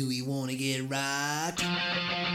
Do we want to get right?